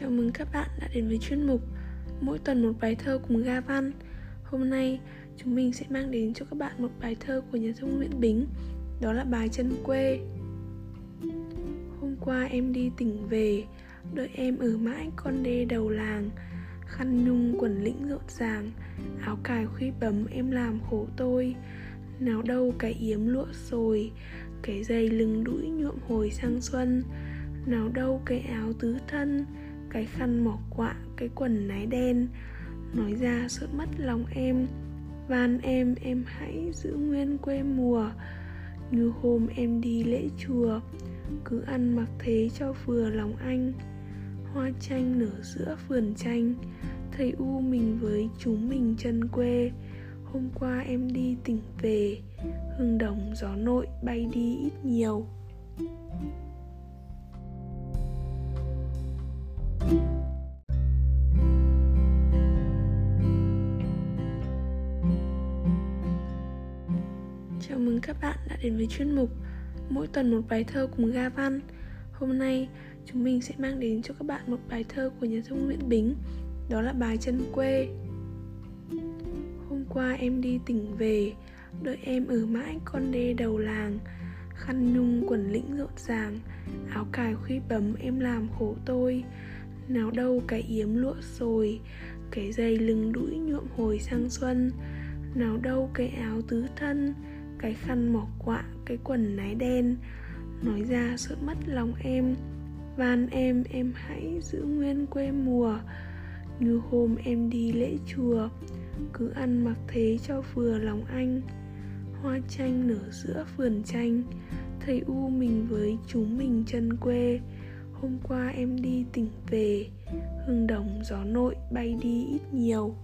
Chào mừng các bạn đã đến với chuyên mục Mỗi tuần một bài thơ cùng Ga Văn. Hôm nay, chúng mình sẽ mang đến cho các bạn một bài thơ của nhà thơ Nguyễn Bính, Đó là bài chân quê. Hôm qua em đi tỉnh về, Đợi em ở mãi con đê đầu làng. Khăn nhung quần lĩnh rộn ràng, Áo cài khuy bấm em làm khổ tôi. Nào đâu cái yếm lụa sồi, Cái dây lưng đũi nhuộm hồi sang xuân. Nào đâu cái áo tứ thân cái khăn mỏ quạ, cái quần nái đen, nói ra sự mất lòng em, van em em hãy giữ nguyên quê mùa, như hôm em đi lễ chùa, cứ ăn mặc thế cho vừa lòng anh. Hoa chanh nở giữa vườn chanh, thầy u mình với chúng mình chân quê. Hôm qua em đi tỉnh về, hương đồng gió nội bay đi ít nhiều. Chào mừng các bạn đã đến với chuyên mục Mỗi tuần một bài thơ cùng Ga Văn. Hôm nay, chúng mình sẽ mang đến cho các bạn một bài thơ của nhà thơ Nguyễn Bính, Đó là bài chân quê. Hôm qua em đi tỉnh về, Đợi em ở mãi con đê đầu làng. Khăn nhung quần lĩnh rộn ràng, Áo cài khuy bấm em làm khổ tôi. Nào đâu cái yếm lụa sồi, cái dây lưng đũi nhuộm hồi sang xuân. Nào đâu cái áo tứ thân cái khăn mỏ quạ, cái quần nái đen, nói ra sự mất lòng em. Van em em hãy giữ nguyên quê mùa, như hôm em đi lễ chùa, cứ ăn mặc thế cho vừa lòng anh. Hoa chanh nở giữa vườn chanh, thầy u mình với chúng mình chân quê. Hôm qua em đi tỉnh về, hương đồng gió nội bay đi ít nhiều.